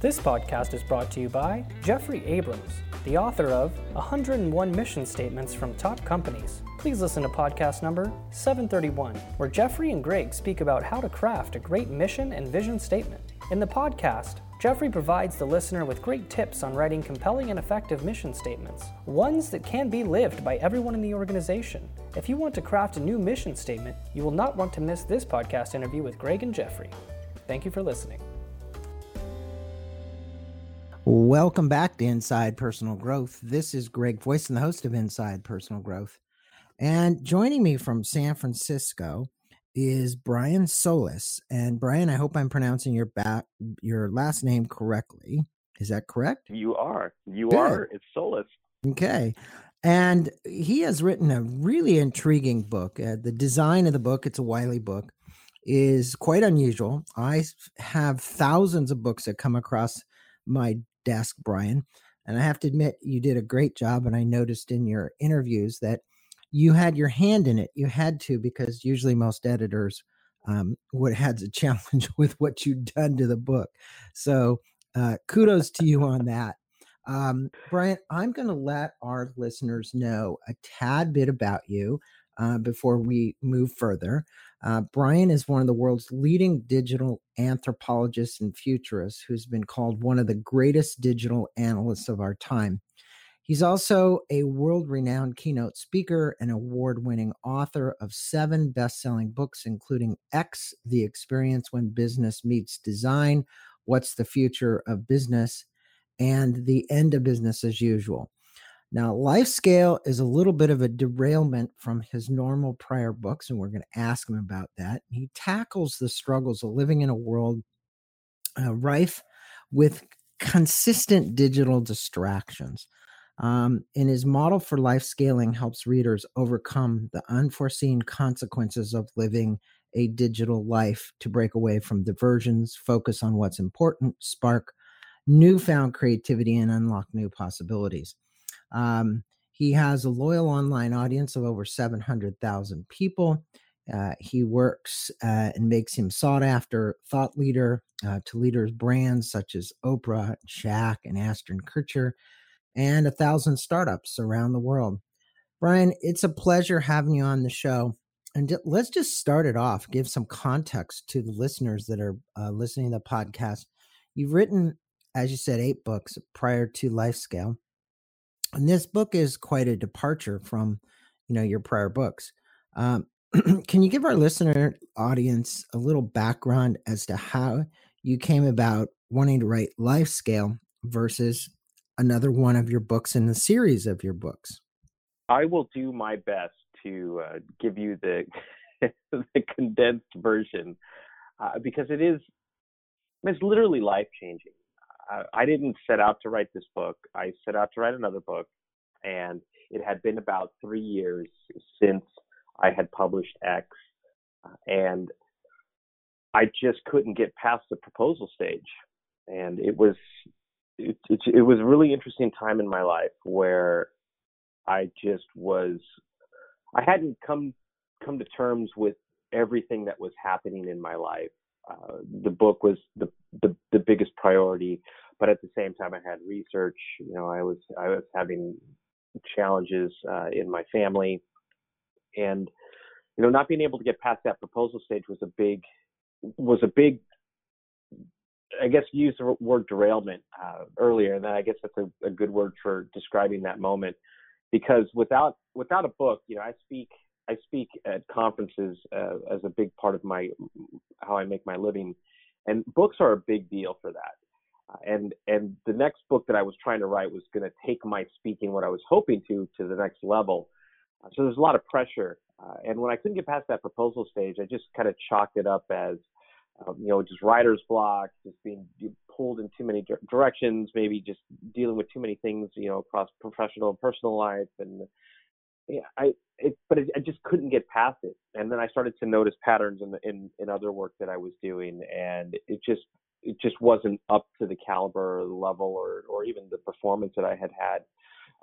This podcast is brought to you by Jeffrey Abrams, the author of 101 Mission Statements from Top Companies. Please listen to podcast number 731, where Jeffrey and Greg speak about how to craft a great mission and vision statement. In the podcast, Jeffrey provides the listener with great tips on writing compelling and effective mission statements, ones that can be lived by everyone in the organization. If you want to craft a new mission statement, you will not want to miss this podcast interview with Greg and Jeffrey. Thank you for listening. Welcome back to Inside Personal Growth. This is Greg Voisen, and the host of Inside Personal Growth. And joining me from San Francisco is Brian Solis. And Brian, I hope I'm pronouncing your back your last name correctly. Is that correct? You are. You Good. are. It's Solis. Okay. And he has written a really intriguing book. Uh, the design of the book, it's a Wiley book, is quite unusual. I have thousands of books that come across my desk, Brian. And I have to admit, you did a great job. And I noticed in your interviews that you had your hand in it. You had to, because usually most editors um, would have a challenge with what you'd done to the book. So uh, kudos to you on that. Um, Brian, I'm going to let our listeners know a tad bit about you uh, before we move further. Uh, Brian is one of the world's leading digital anthropologists and futurists who's been called one of the greatest digital analysts of our time. He's also a world renowned keynote speaker and award winning author of seven best selling books, including X, The Experience When Business Meets Design, What's the Future of Business, and The End of Business as Usual. Now, Life Scale is a little bit of a derailment from his normal prior books, and we're going to ask him about that. He tackles the struggles of living in a world uh, rife with consistent digital distractions. Um, and his model for life scaling helps readers overcome the unforeseen consequences of living a digital life to break away from diversions, focus on what's important, spark newfound creativity, and unlock new possibilities. Um, he has a loyal online audience of over 700,000 people. Uh, he works uh, and makes him sought after thought leader uh, to leaders brands such as Oprah, Shaq, and Ashton Kutcher, and a thousand startups around the world. Brian, it's a pleasure having you on the show. And let's just start it off, give some context to the listeners that are uh, listening to the podcast. You've written, as you said, eight books prior to Life Scale. And this book is quite a departure from, you know, your prior books. Um, can you give our listener audience a little background as to how you came about wanting to write Life Scale versus another one of your books in the series of your books? I will do my best to uh, give you the the condensed version uh, because it is it's literally life changing. I, didn't set out to write this book. I set out to write another book, and it had been about three years since I had published X, and I just couldn't get past the proposal stage, and it was it, it, it was a really interesting time in my life where I just was I hadn't come come to terms with everything that was happening in my life. Uh, the book was the, the the biggest priority, but at the same time, I had research. You know, I was I was having challenges uh, in my family, and you know, not being able to get past that proposal stage was a big was a big I guess you used the word derailment uh, earlier, and I guess that's a, a, good word for describing that moment. Because without without a book, you know, I speak I speak at conferences uh, as a big part of my how I make my living, and books are a big deal for that. And and the next book that I was trying to write was going to take my speaking, what I was hoping to, to the next level. So there's a lot of pressure. Uh, and when I couldn't get past that proposal stage, I just kind of chalked it up as um, you know, just writer's block, just being pulled in too many directions, maybe just dealing with too many things, you know, across professional and personal life, and yeah, I, it, but it, I just couldn't get past it. And then I started to notice patterns in the, in in other work that I was doing, and it just it just wasn't up to the caliber or the level or or even the performance that I had had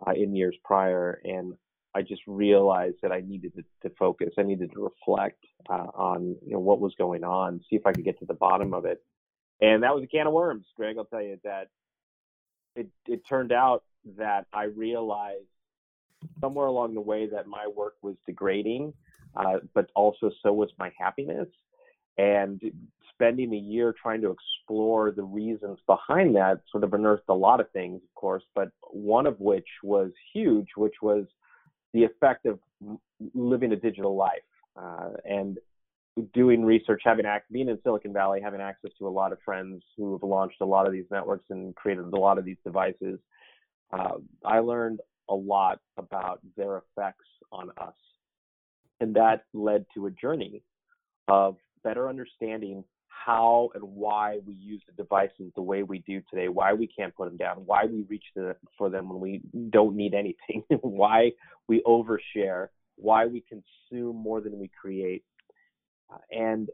uh, in years prior. And I just realized that I needed to, to focus. I needed to reflect uh, on you know what was going on, see if I could get to the bottom of it. and that was a can of worms, Greg. I'll tell you that it it turned out that I realized somewhere along the way that my work was degrading, uh, but also so was my happiness. And spending a year trying to explore the reasons behind that sort of unearthed a lot of things, of course, but one of which was huge, which was the effect of living a digital life uh, and doing research, having act, being in Silicon Valley, having access to a lot of friends who have launched a lot of these networks and created a lot of these devices. Uh, I learned a lot about their effects on us. And that led to a journey of better understanding how and why we use the devices the way we do today, why we can't put them down, why we reach for them when we don't need anything, why we overshare, why we consume more than we create. Uh, and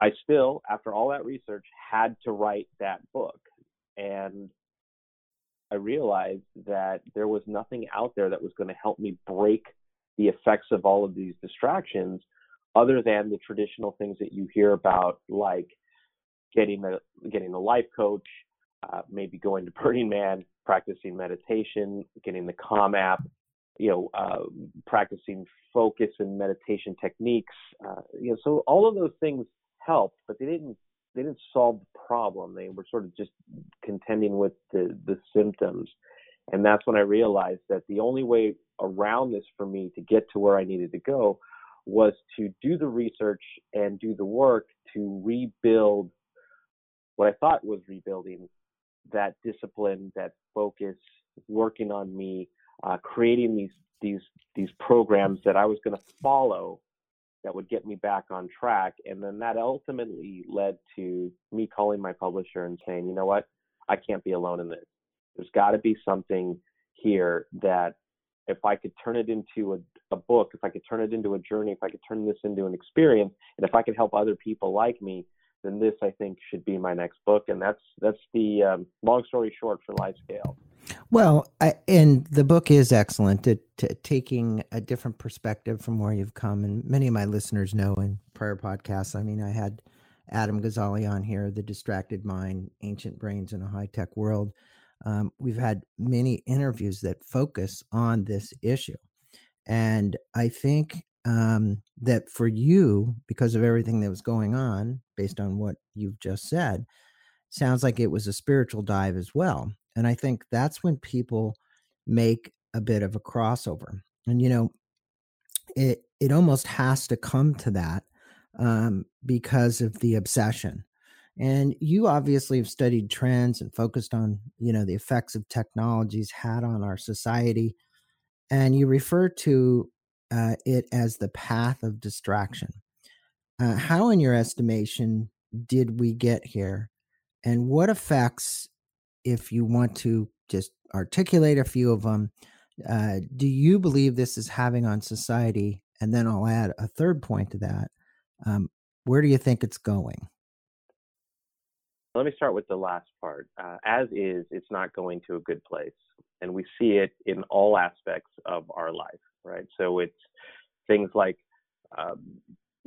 I still, after all that research, had to write that book. And I realized that there was nothing out there that was going to help me break the effects of all of these distractions other than the traditional things that you hear about, like getting a getting a life coach, uh, maybe going to Burning Man, practicing meditation, getting the Calm app, you know, uh, practicing focus and meditation techniques. Uh, you know, so all of those things helped, but they didn't they didn't solve the problem. They were sort of just contending with the the symptoms. And that's when I realized that the only way around this for me to get to where I needed to go was to do the research and do the work to rebuild what I thought was rebuilding that discipline, that focus, working on me, uh, creating these these these programs that I was going to follow that would get me back on track. And then that ultimately led to me calling my publisher and saying, you know what, I can't be alone in this. There's got to be something here that if I could turn it into a, a book, if I could turn it into a journey, if I could turn this into an experience, and if I could help other people like me, then this I think should be my next book. And that's that's the um, long story short for LifeScale. Well, I, and the book is excellent at, taking a different perspective from where you've come. And many of my listeners know in prior podcasts, I mean, I had Adam Gazzaley on here, The Distracted Mind, Ancient Brains in a High Tech World. Um, we've had many interviews that focus on this issue. And I think um, that for you, because of everything that was going on, based on what you've just said, sounds like it was a spiritual dive as well. And I think that's when people make a bit of a crossover. And, you know, it, it almost has to come to that um, because of the obsession and you obviously have studied trends and focused on you know the effects of technologies had on our society and you refer to uh, it as the path of distraction uh, how in your estimation did we get here and what effects if you want to just articulate a few of them uh, do you believe this is having on society and then i'll add a third point to that um, where do you think it's going let me start with the last part. Uh, as is, it's not going to a good place. And we see it in all aspects of our life, right? So it's things like um,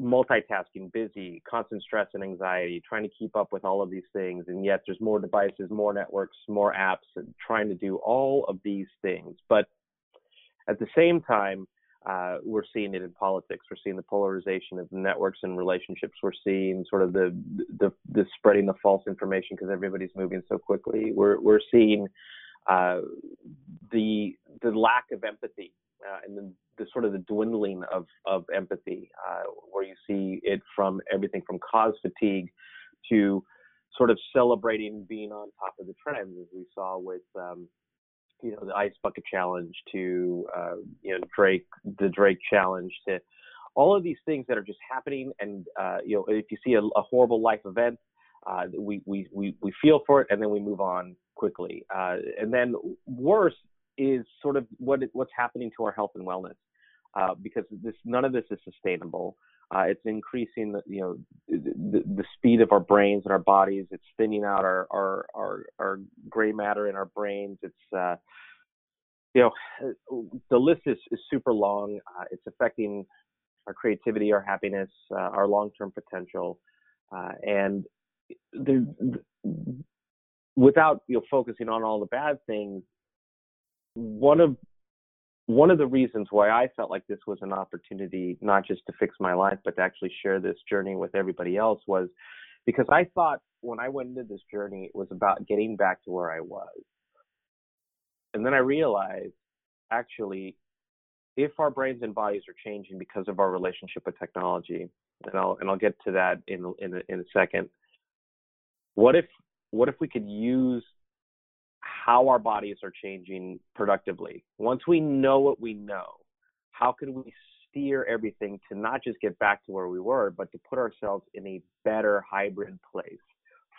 multitasking, busy, constant stress and anxiety, trying to keep up with all of these things. And yet there's more devices, more networks, more apps, and trying to do all of these things. But at the same time, uh, we're seeing it in politics. We're seeing the polarization of networks and relationships. We're seeing sort of the the, the spreading of false information because everybody's moving so quickly. We're we're seeing uh, the the lack of empathy uh, and the, the, sort of the dwindling of of empathy, uh, where you see it from everything from cause fatigue to sort of celebrating being on top of the trends, as we saw with um, you know the ice bucket challenge to uh, you know Drake the Drake challenge to all of these things that are just happening. And uh, you know if you see a, a horrible life event uh, we, we we we feel for it and then we move on quickly. Uh, and then worse is sort of what what's happening to our health and wellness uh, because this none of this is sustainable uh, it's increasing the you know the, the speed of our brains and our bodies. It's thinning out our our our, our gray matter in our brains. It's uh, you know the list is, is super long. Uh, it's affecting our creativity, our happiness, uh, our long-term potential, uh, and without you know focusing on all the bad things, one of one of the reasons why I felt like this was an opportunity not just to fix my life, but to actually share this journey with everybody else was because I thought when I went into this journey, it was about getting back to where I was. And then I realized actually, if our brains and bodies are changing because of our relationship with technology, and I'll and I'll get to that in in a, in a second. What if what if we could use how our bodies are changing productively? Once we know what we know, how can we steer everything to not just get back to where we were, but to put ourselves in a better hybrid place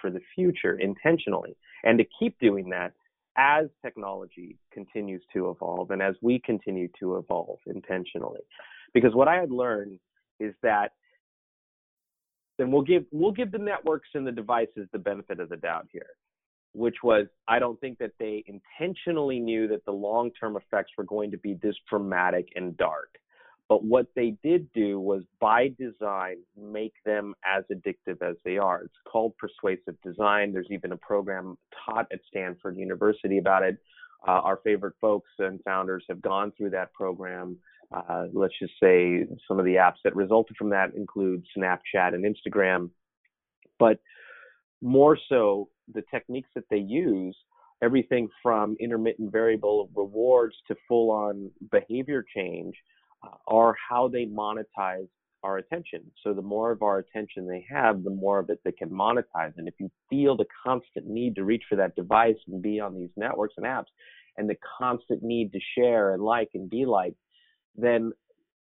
for the future intentionally, and to keep doing that as technology continues to evolve and as we continue to evolve intentionally. Because what I had learned is that then we'll give we'll give the networks and the devices the benefit of the doubt here which was i don't think that they intentionally knew that the long term effects were going to be this dramatic and dark. But what they did do was by design make them as addictive as they are. It's called persuasive design. There's even a program taught at stanford university about it. Uh, our favorite folks and founders have gone through that program. Uh, let's just say some of the apps that resulted from that include Snapchat and Instagram. But more so, the techniques that they use, everything from intermittent variable rewards to full on behavior change, uh, are how they monetize our attention. So the more of our attention they have, the more of it they can monetize. And if you feel the constant need to reach for that device and be on these networks and apps, and the constant need to share and like and be like, then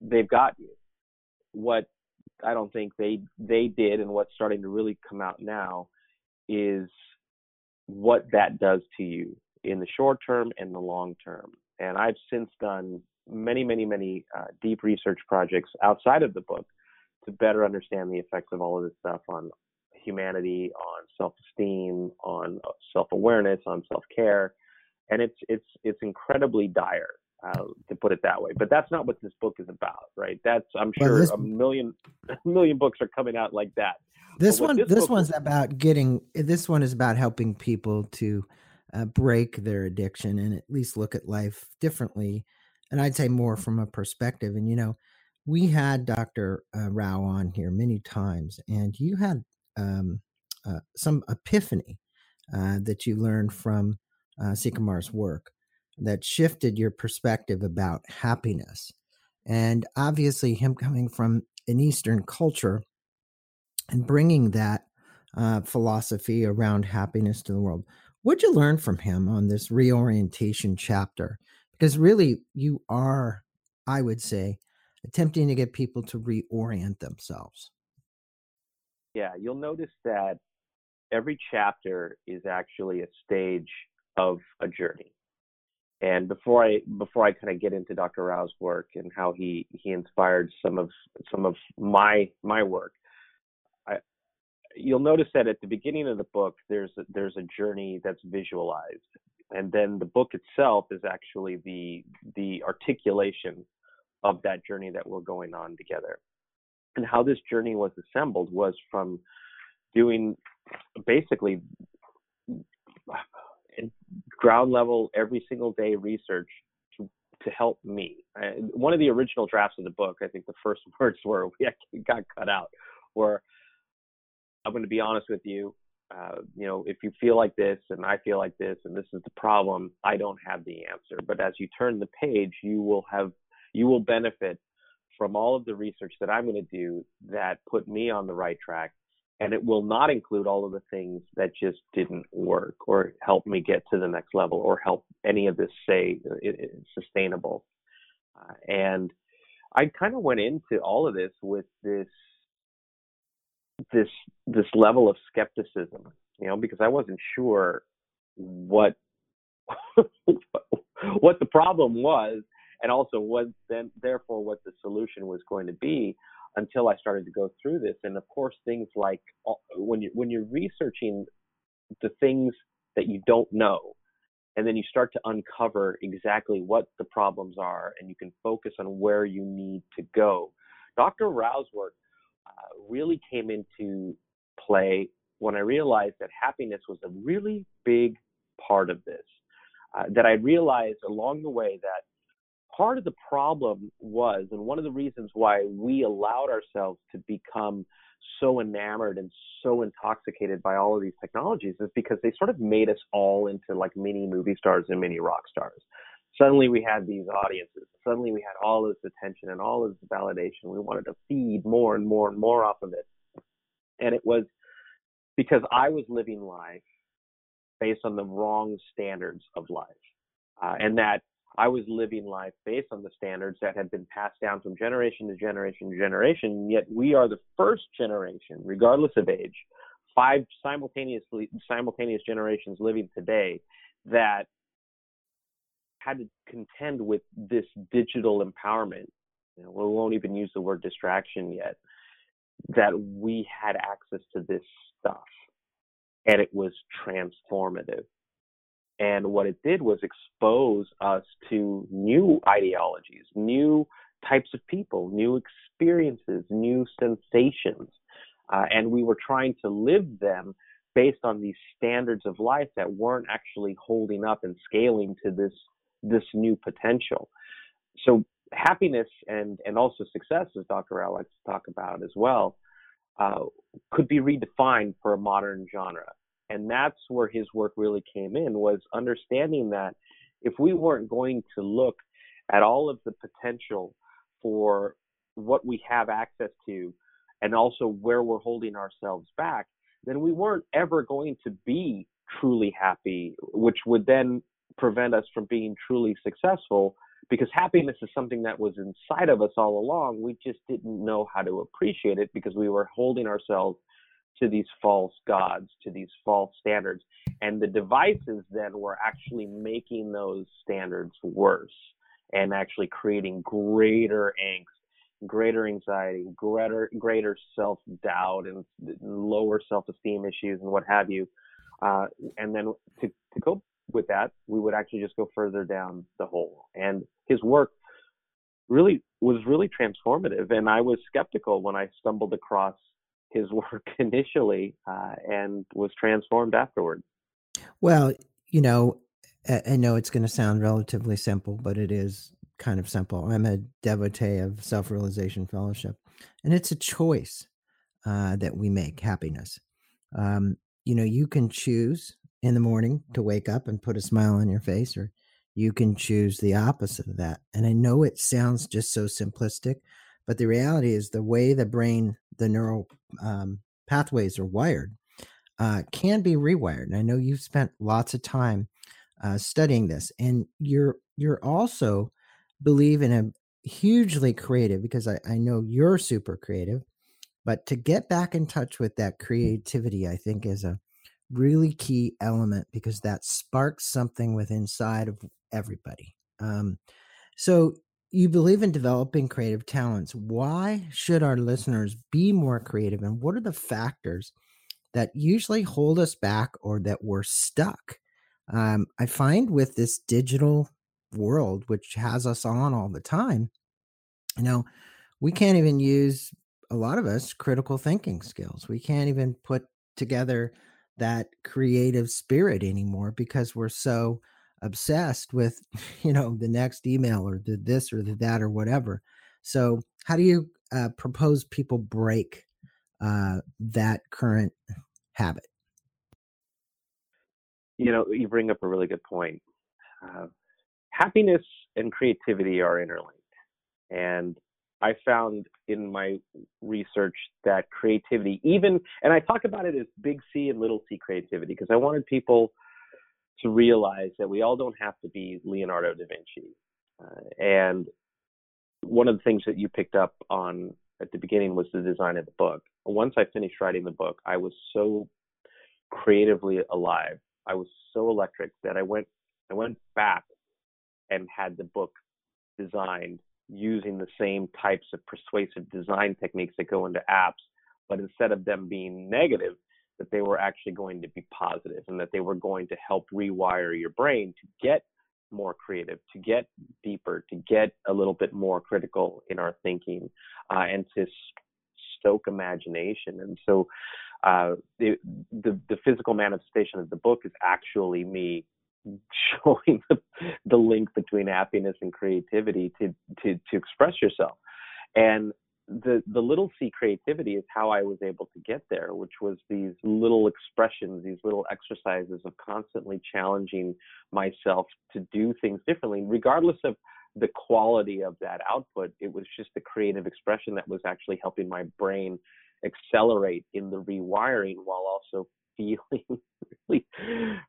they've got you. What I don't think they they did, and what's starting to really come out now, is what that does to you in the short term and the long term. And I've since done many, many, many uh, deep research projects outside of the book to better understand the effects of all of this stuff on humanity, on self-esteem, on uh, self-awareness, on self-care, and it's it's it's incredibly dire uh, to put it that way. But that's not what this book is about, right? That's I'm sure well, this, a million a million books are coming out like that. This one this, this one's about getting this one is about helping people to uh, break their addiction and at least look at life differently. And I'd say more from a perspective. And you know, we had Dr. Uh, Rao on here many times, and you had um, uh, some epiphany uh, that you learned from uh, Srikumar's work that shifted your perspective about happiness. And obviously, him coming from an Eastern culture and bringing that uh, philosophy around happiness to the world. What'd you learn from him on this reorientation chapter? Because really, you are, I would say, attempting to get people to reorient themselves. Yeah, you'll notice that every chapter is actually a stage of a journey. And before I before I kind of get into Dr. Rao's work and how he he inspired some of some of my my work, I, you'll notice that at the beginning of the book there's a, there's a journey that's visualized, and then the book itself is actually the the articulation of that journey that we're going on together. And how this journey was assembled was from doing basically ground level, every single day research to, to help me. one of the original drafts of the book, I think the first words were we got cut out. Were I'm going to be honest with you. Uh, you know, if you feel like this and I feel like this and this is the problem, I don't have the answer. But as you turn the page, you will have you will benefit from all of the research that I'm going to do that put me on the right track and it will not include all of the things that just didn't work or help me get to the next level or help any of this say it, it, sustainable. Uh, and i kind of went into all of this with this this this level of skepticism you know because i wasn't sure what what the problem was and also what then therefore what the solution was going to be until I started to go through this. And of course, things like uh, when you when you're researching the things that you don't know, and then you start to uncover exactly what the problems are, and you can focus on where you need to go. Dr. Rao's work uh, really came into play when I realized that happiness was a really big part of this. Uh, that I realized along the way that part of the problem was, and one of the reasons why we allowed ourselves to become so enamored and so intoxicated by all of these technologies is because they sort of made us all into like mini movie stars and mini rock stars. Suddenly we had these audiences. Suddenly we had all this attention and all this validation. We wanted to feed more and more and more off of it. And it was because I was living life based on the wrong standards of life. Uh, and that I was living life based on the standards that had been passed down from generation to generation to generation. Yet we are the first generation, regardless of age, five simultaneously simultaneous generations living today that had to contend with this digital empowerment. You know, we won't even use the word distraction yet. That we had access to this stuff, and it was transformative. And what it did was expose us to new ideologies, new types of people, new experiences, new sensations. Uh, and we were trying to live them based on these standards of life that weren't actually holding up and scaling to this this new potential. So happiness and and also success, as Dr. Rao likes to talk about as well, uh, could be redefined for a modern genre and that's where his work really came in was understanding that if we weren't going to look at all of the potential for what we have access to and also where we're holding ourselves back then we weren't ever going to be truly happy which would then prevent us from being truly successful because happiness is something that was inside of us all along. We just didn't know how to appreciate it because we were holding ourselves to these false gods, to these false standards. And the devices then were actually making those standards worse and actually creating greater angst, greater anxiety, greater greater self doubt, and lower self esteem issues and what have you. Uh, and then to, to cope with that, we would actually just go further down the hole. And his work really was really transformative. And I was skeptical when I stumbled across his work initially uh, and was transformed afterward. Well, you know, I know it's going to sound relatively simple, but it is kind of simple. I'm a devotee of self realization fellowship, and it's a choice uh, that we make happiness. Um, you know, you can choose in the morning to wake up and put a smile on your face, or you can choose the opposite of that. And I know it sounds just so simplistic, but the reality is the way the brain, the neural um, pathways are wired, uh, can be rewired. And I know you've spent lots of time uh, studying this, and you're you're also believe in a hugely creative because I, I know you're super creative. But to get back in touch with that creativity, I think is a really key element because that sparks something within inside of everybody. Um, so you believe in developing creative talents. Why should our listeners be more creative? And what are the factors that usually hold us back or that we're stuck? Um, I find with this digital world, which has us on all the time, you know, we can't even use a lot of us critical thinking skills. We can't even put together that creative spirit anymore because we're so obsessed with you know the next email or the this or the that or whatever. So how do you uh, propose people break uh, that current habit? You know you bring up a really good point. Uh, happiness and creativity are interlinked. And i found in my research that creativity even and i talk about it as big c and little c creativity because i wanted people to realize that we all don't have to be Leonardo da Vinci. Uh, and one of the things that you picked up on at the beginning was the design of the book. Once I finished writing the book, I was so creatively alive. I was so electric that I went I went back and had the book designed using the same types of persuasive design techniques that go into apps, but instead of them being negative, that they were actually going to be positive and that they were going to help rewire your brain to get more creative, to get deeper, to get a little bit more critical in our thinking, uh, and to stoke imagination. And so uh, the, the, the physical manifestation of the book is actually me showing the, the link between happiness and creativity to to to express yourself and the the little c creativity is how I was able to get there, which was these little expressions, these little exercises of constantly challenging myself to do things differently, regardless of the quality of that output. It was just the creative expression that was actually helping my brain accelerate in the rewiring while also feeling really,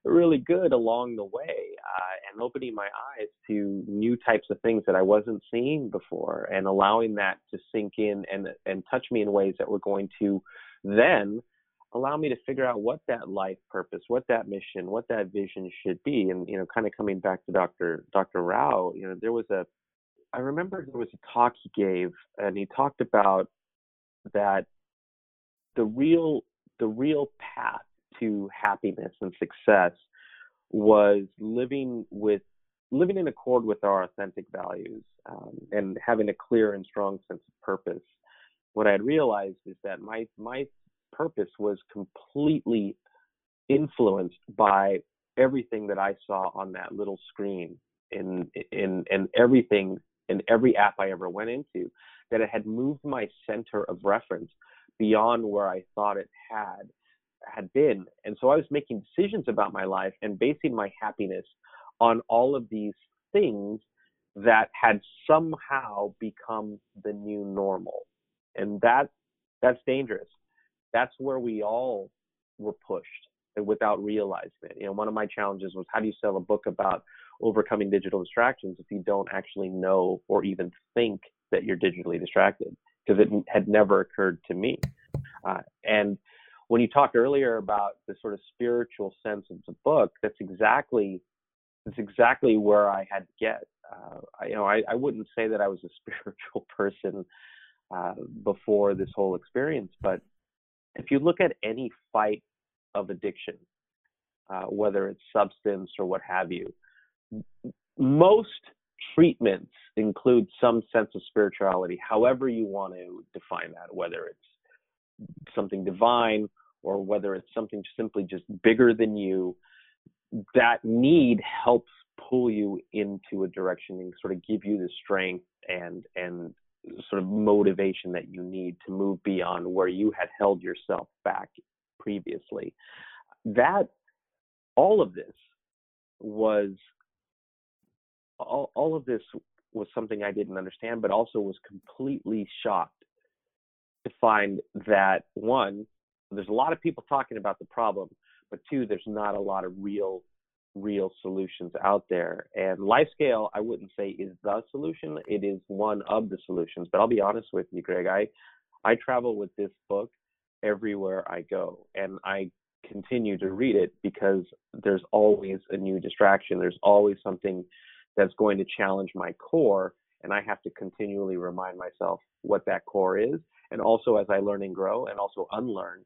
really good along the way uh, and opening my eyes to new types of things that I wasn't seeing before and allowing that to sink in and, and touch me in ways that were going to then allow me to figure out what that life purpose, what that mission, what that vision should be. And, you know, kind of coming back to Dr. Dr. Rao, you know, there was a, I remember there was a talk he gave and he talked about that the real, the real path to happiness and success was living with living in accord with our authentic values um, and having a clear and strong sense of purpose. What I had realized is that my my purpose was completely influenced by everything that I saw on that little screen in in and everything in every app I ever went into that it had moved my center of reference beyond where I thought it had had been. And so I was making decisions about my life and basing my happiness on all of these things that had somehow become the new normal. And that that's dangerous. That's where we all were pushed without realizing it. You know, one of my challenges was how do you sell a book about overcoming digital distractions if you don't actually know or even think that you're digitally distracted? Because it had never occurred to me. Uh, and when you talked earlier about the sort of spiritual sense of the book, that's exactly that's exactly where I had to get. Uh, I, you know, I, I wouldn't say that I was a spiritual person uh, before this whole experience, but if you look at any fight of addiction, uh, whether it's substance or what have you, most treatments include some sense of spirituality, however you want to define that, whether it's something divine or whether it's something simply just bigger than you, that need helps pull you into a direction and sort of give you the strength and and sort of motivation that you need to move beyond where you had held yourself back previously. That all of this was all, all of this was something I didn't understand, but also was completely shocked to find that one, there's a lot of people talking about the problem, but two, there's not a lot of real real solutions out there. And LifeScale, I wouldn't say is the solution. It is one of the solutions. But I'll be honest with you, Greg. I I travel with this book everywhere I go, and I continue to read it because there's always a new distraction. There's always something that's going to challenge my core, and I have to continually remind myself what that core is. And also, as I learn and grow, and also unlearn,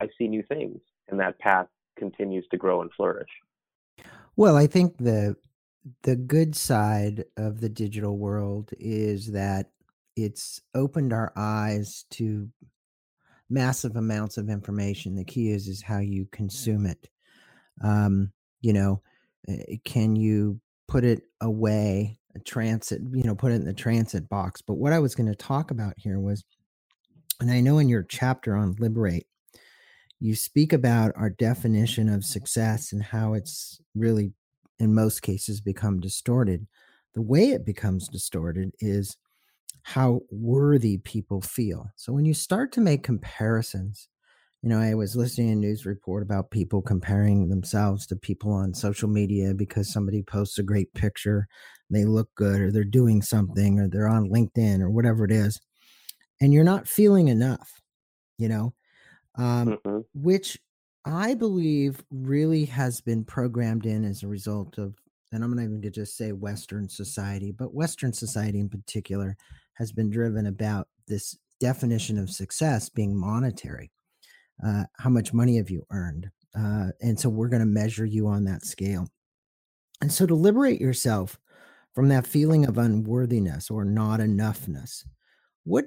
I see new things, and that path continues to grow and flourish. Well, I think the the good side of the digital world is that it's opened our eyes to massive amounts of information. The key is is how you consume it. Um, you know, eh, can you put it away, transit, you know, put it in the transit box. But what I was going to talk about here was, and I know in your chapter on liberate, you speak about our mm-hmm. definition of success and how it's really, in most cases, become distorted. The way it becomes distorted is how worthy people feel. So when you start to make comparisons, you know, I was listening to a news report about people comparing themselves to people on social media because somebody posts a great picture, they look good, or they're doing something, or they're on LinkedIn, or whatever it is. And you're not feeling enough, you know, um, mm-hmm. which I believe really has been programmed in as a result of, and I'm not even going to just say Western society, but Western society in particular has been driven about this definition of success being monetary. Uh, how much money have you earned? Uh, and so we're going to measure you on that scale. And so to liberate yourself from that feeling of unworthiness or not enoughness, what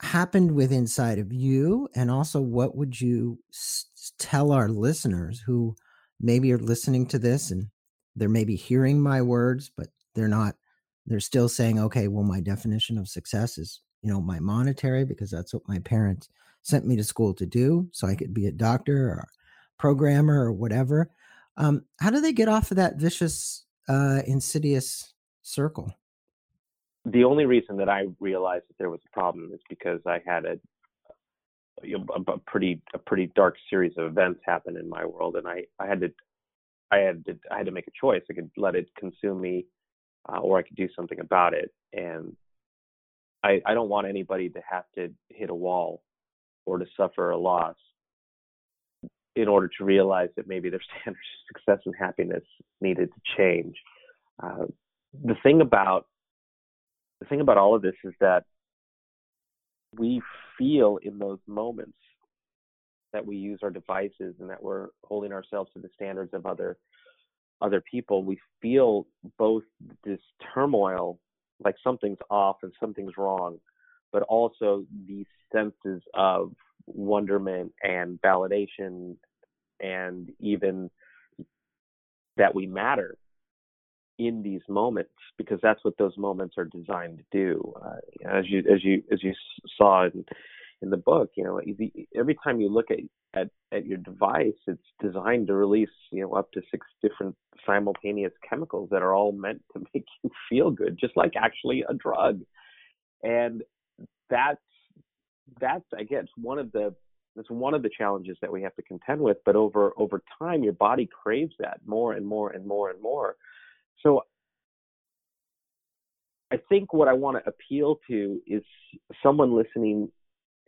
happened with inside of you and also what would you s- tell our listeners who maybe are listening to this and they're maybe hearing my words but they're not they're still saying okay well my definition of success is you know my monetary because that's what my parents sent me to school to do so i could be a doctor or programmer or whatever. Um, how do they get off of that vicious uh, insidious circle the only reason that I realized that there was a problem is because I had a a, a pretty a pretty dark series of events happen in my world, and I I had to I had to I had to make a choice. I could let it consume me, uh, or I could do something about it. And I I don't want anybody to have to hit a wall or to suffer a loss in order to realize that maybe their standards of success and happiness needed to change. Uh, the thing about the thing about all of this is that we feel in those moments that we use our devices and that we're holding ourselves to the standards of other other people we feel both this turmoil like something's off and something's wrong but also these senses of wonderment and validation and even that we matter in these moments because that's what those moments are designed to do. Uh, as you as you as you saw in in the book, you know, every time you look at, at at your device, it's designed to release you know up to six different simultaneous chemicals that are all meant to make you feel good, just like actually a drug. And that's that's I guess one of the that's one of the challenges that we have to contend with. But over over time, your body craves that more and more and more and more. So I think what I want to appeal to is someone listening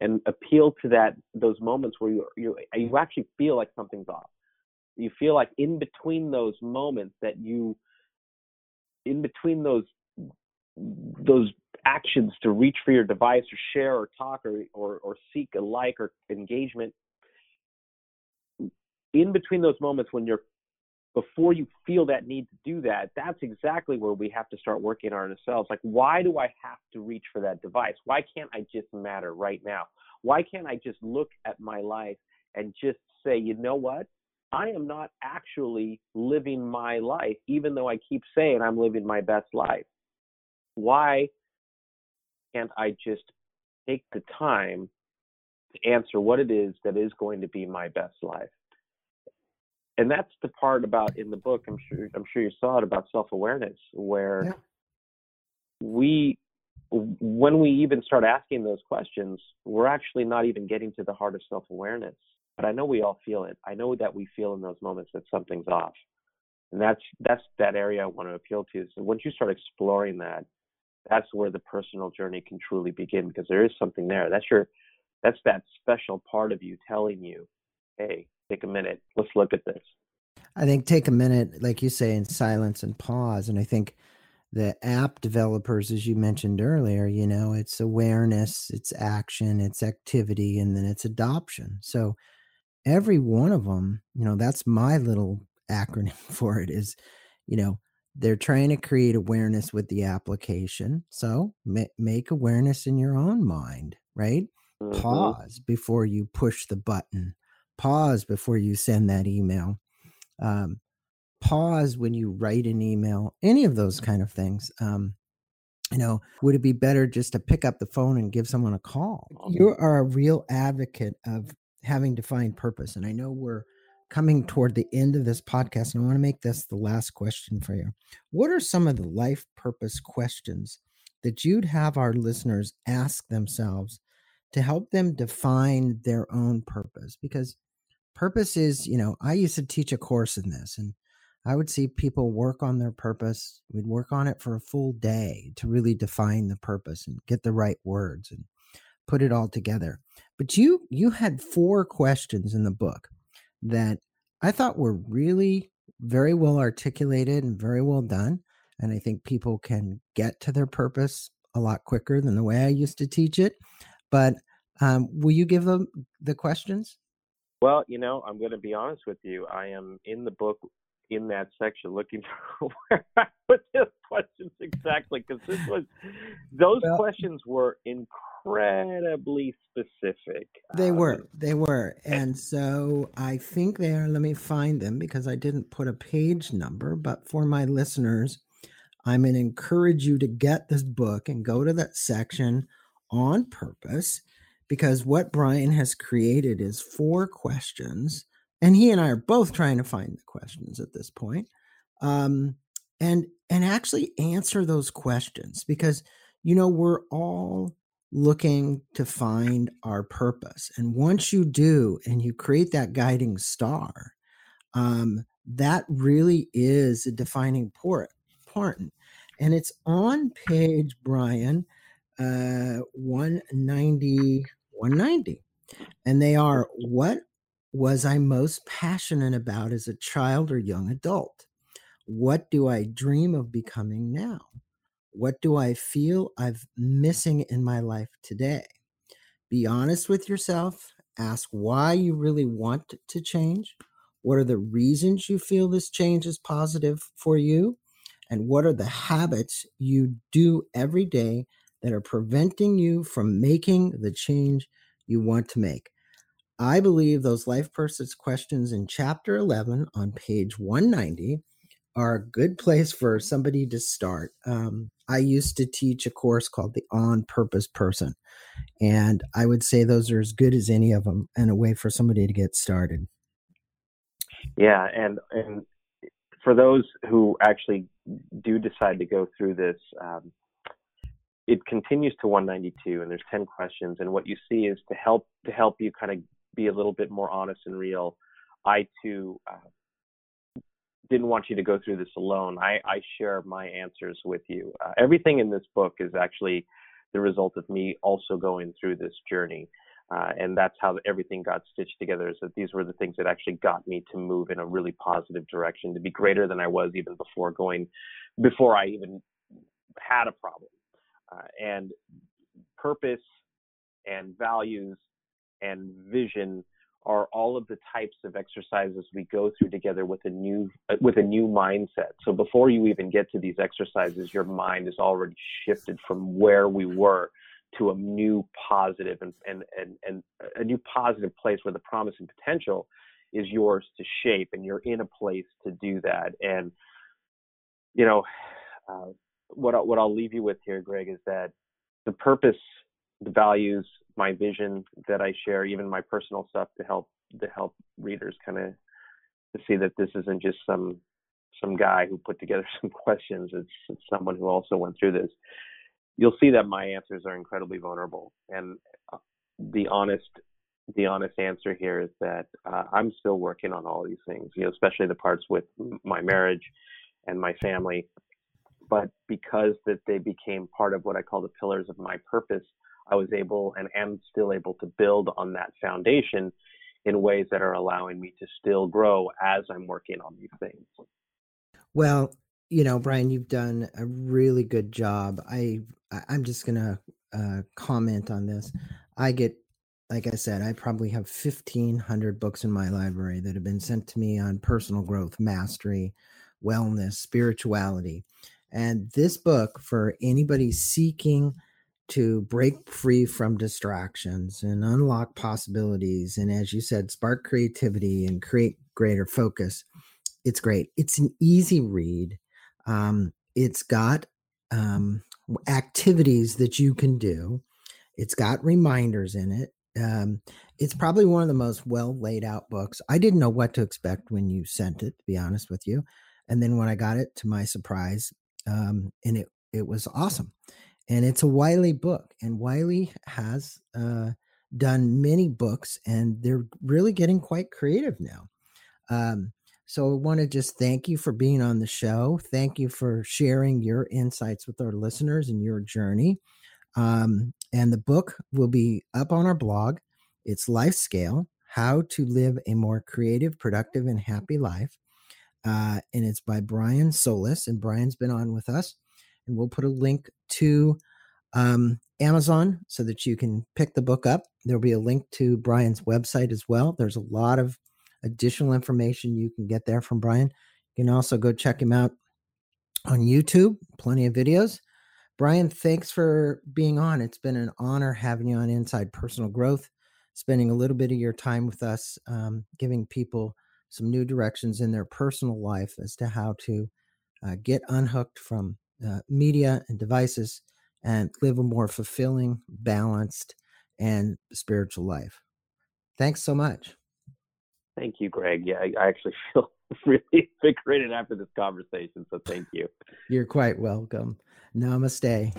and appeal to that those moments where you you you actually feel like something's off. You feel like in between those moments that you in between those those actions to reach for your device or share or talk or or, or seek a like or engagement in between those moments when you're before you feel that need to do that, that's exactly where we have to start working on ourselves. Like, why do I have to reach for that device? Why can't I just matter right now? Why can't I just look at my life and just say, you know what? I am not actually living my life, even though I keep saying I'm living my best life. Why can't I just take the time to answer what it is that is going to be my best life? And that's the part about in the book i'm sure i'm sure you saw it about self-awareness where yeah. we when we even start asking those questions we're actually not even getting to the heart of self-awareness. But i know we all feel it. I know that we feel in those moments that something's off. And that's that's that area i want to appeal to so once you start exploring that that's where the personal journey can truly begin because there is something there. That's your that's that special part of you telling you hey take a minute. Let's look at this. I think take a minute, like you say, in silence and pause. And I think the app developers, as you mentioned earlier, you know, it's awareness, it's action, it's activity, and then it's adoption. So every one of them, you know, that's my little acronym for it is, you know, they're trying to create awareness with the application. So ma- make awareness in your own mind, right? Mm-hmm. Pause before you push the button pause before you send that email. Um, pause when you write an email any of those kind of things um, you know would it be better just to pick up the phone and give someone a call? You are a real advocate of having defined purpose and i know we're coming toward the end of this podcast and i want to make this the last question for you. What are some of the life purpose questions that you'd have our listeners ask themselves to help them define their own purpose? Because purpose is, you know, I used to teach a course in this and I would see people work on their purpose. We'd work on it for a full day to really define the purpose and get the right words and put it all together. But you you had four questions in the book that I thought were really very well articulated and very well done. And I think people can get to their purpose a lot quicker than the way I used to teach it. But um, will you give them the questions? Well, you know, I'm going to be honest with you. I am in the book in that section looking for where I put this questions exactly because this was those well, questions were incredibly specific. They um, were, they were, and so I think they are. Let me find them because I didn't put a page number, but for my listeners, I'm going to encourage you to get this book and go to that section on purpose because what Brian has created is four questions and he and I are both trying to find the questions at this point, um, and and actually answer those questions because you know we're all looking to find our purpose, and once you do, and you create that guiding star, um, that really is a defining port important, and it's on page Brian uh, 190 190 and they are what was I most passionate about as a child or young adult? What do I dream of becoming now? What do I feel I'm missing in my life today? Be honest with yourself. Ask why you really want to change. What are the reasons you feel this change is positive for you? And what are the habits you do every day that are preventing you from making the change you want to make? I believe those life purpose questions in chapter 11 on page 190 are a good place for somebody to start. Um, I used to teach a course called the On Purpose Person, and I would say those are as good as any of them and a way for somebody to get started. Yeah, and and for those who actually do decide to go through this, um, it continues to 192, and there's 10 questions, and what you see is to help to help you kind of be a little bit more honest and real. I too uh, didn't want you to go through this alone. I, I share my answers with you. Uh, everything in this book is actually the result of me also going through this journey. Uh, and that's how everything got stitched together is that these were the things that actually got me to move in a really positive direction to be greater than i was even before going before i even had a problem uh, and purpose and values and vision are all of the types of exercises we go through together with a new with a new mindset. So before you even get to these exercises, your mind is already shifted from where we were to a new positive and and and, and a new positive place where the promise and potential is yours to shape, and you're in a place to do that. And you know, uh, what what I'll leave you with here, Greg, is that the purpose, the values, my vision that I share, even my personal stuff to help to help readers kind of to see that this isn't just some some guy who put together some questions. It's, it's someone who also went through this. You'll see that my answers are incredibly vulnerable, and uh, the honest the honest answer here is that uh, I'm still working on all these things. You know, especially the parts with my marriage and my family. But because that they became part of what I call the pillars of my purpose, I was able and am still able to build on that foundation in ways that are allowing me to still grow as I'm working on these things. Well, you know, Brian, you've done a really good job. I I'm just gonna uh, comment on this. I get, like I said, I probably have 1,500 books in my library that have been sent to me on personal growth, mastery, wellness, spirituality, and this book for anybody seeking to break free from distractions and unlock possibilities. And as you said, spark creativity and create greater focus. It's great. It's an easy read. Um, it's got um, activities that you can do, it's got reminders in it. Um, it's probably one of the most well laid out books. I didn't know what to expect when you sent it, to be honest with you. And then when I got it, to my surprise, um, and it it was awesome and it's a Wiley book. And Wiley has uh, done many books, and they're really getting quite creative now. Um, so I want to just thank you for being on the show. Thank you for sharing your insights with our listeners and your journey. Um, and the book will be up on our blog. It's Lifescale How to Live a More Creative, Productive, and Happy Life. Uh, and it's by Brian Solis. And Brian's been on with us and we'll put a link to um, Amazon so that you can pick the book up. There'll be a link to Brian's website as well. There's a lot of additional information you can get there from Brian. You can also go check him out on YouTube, plenty of videos. Brian, thanks for being on. It's been an honor having you on Inside Personal Growth, spending a little bit of your time with us, um, giving people some new directions in their personal life as to how to uh, get unhooked from uh, media and devices and live a more fulfilling, balanced, and spiritual life. Thanks so much. Thank you, Greg. Yeah, I, I actually feel really invigorated after this conversation. So thank you. You're quite welcome. Namaste.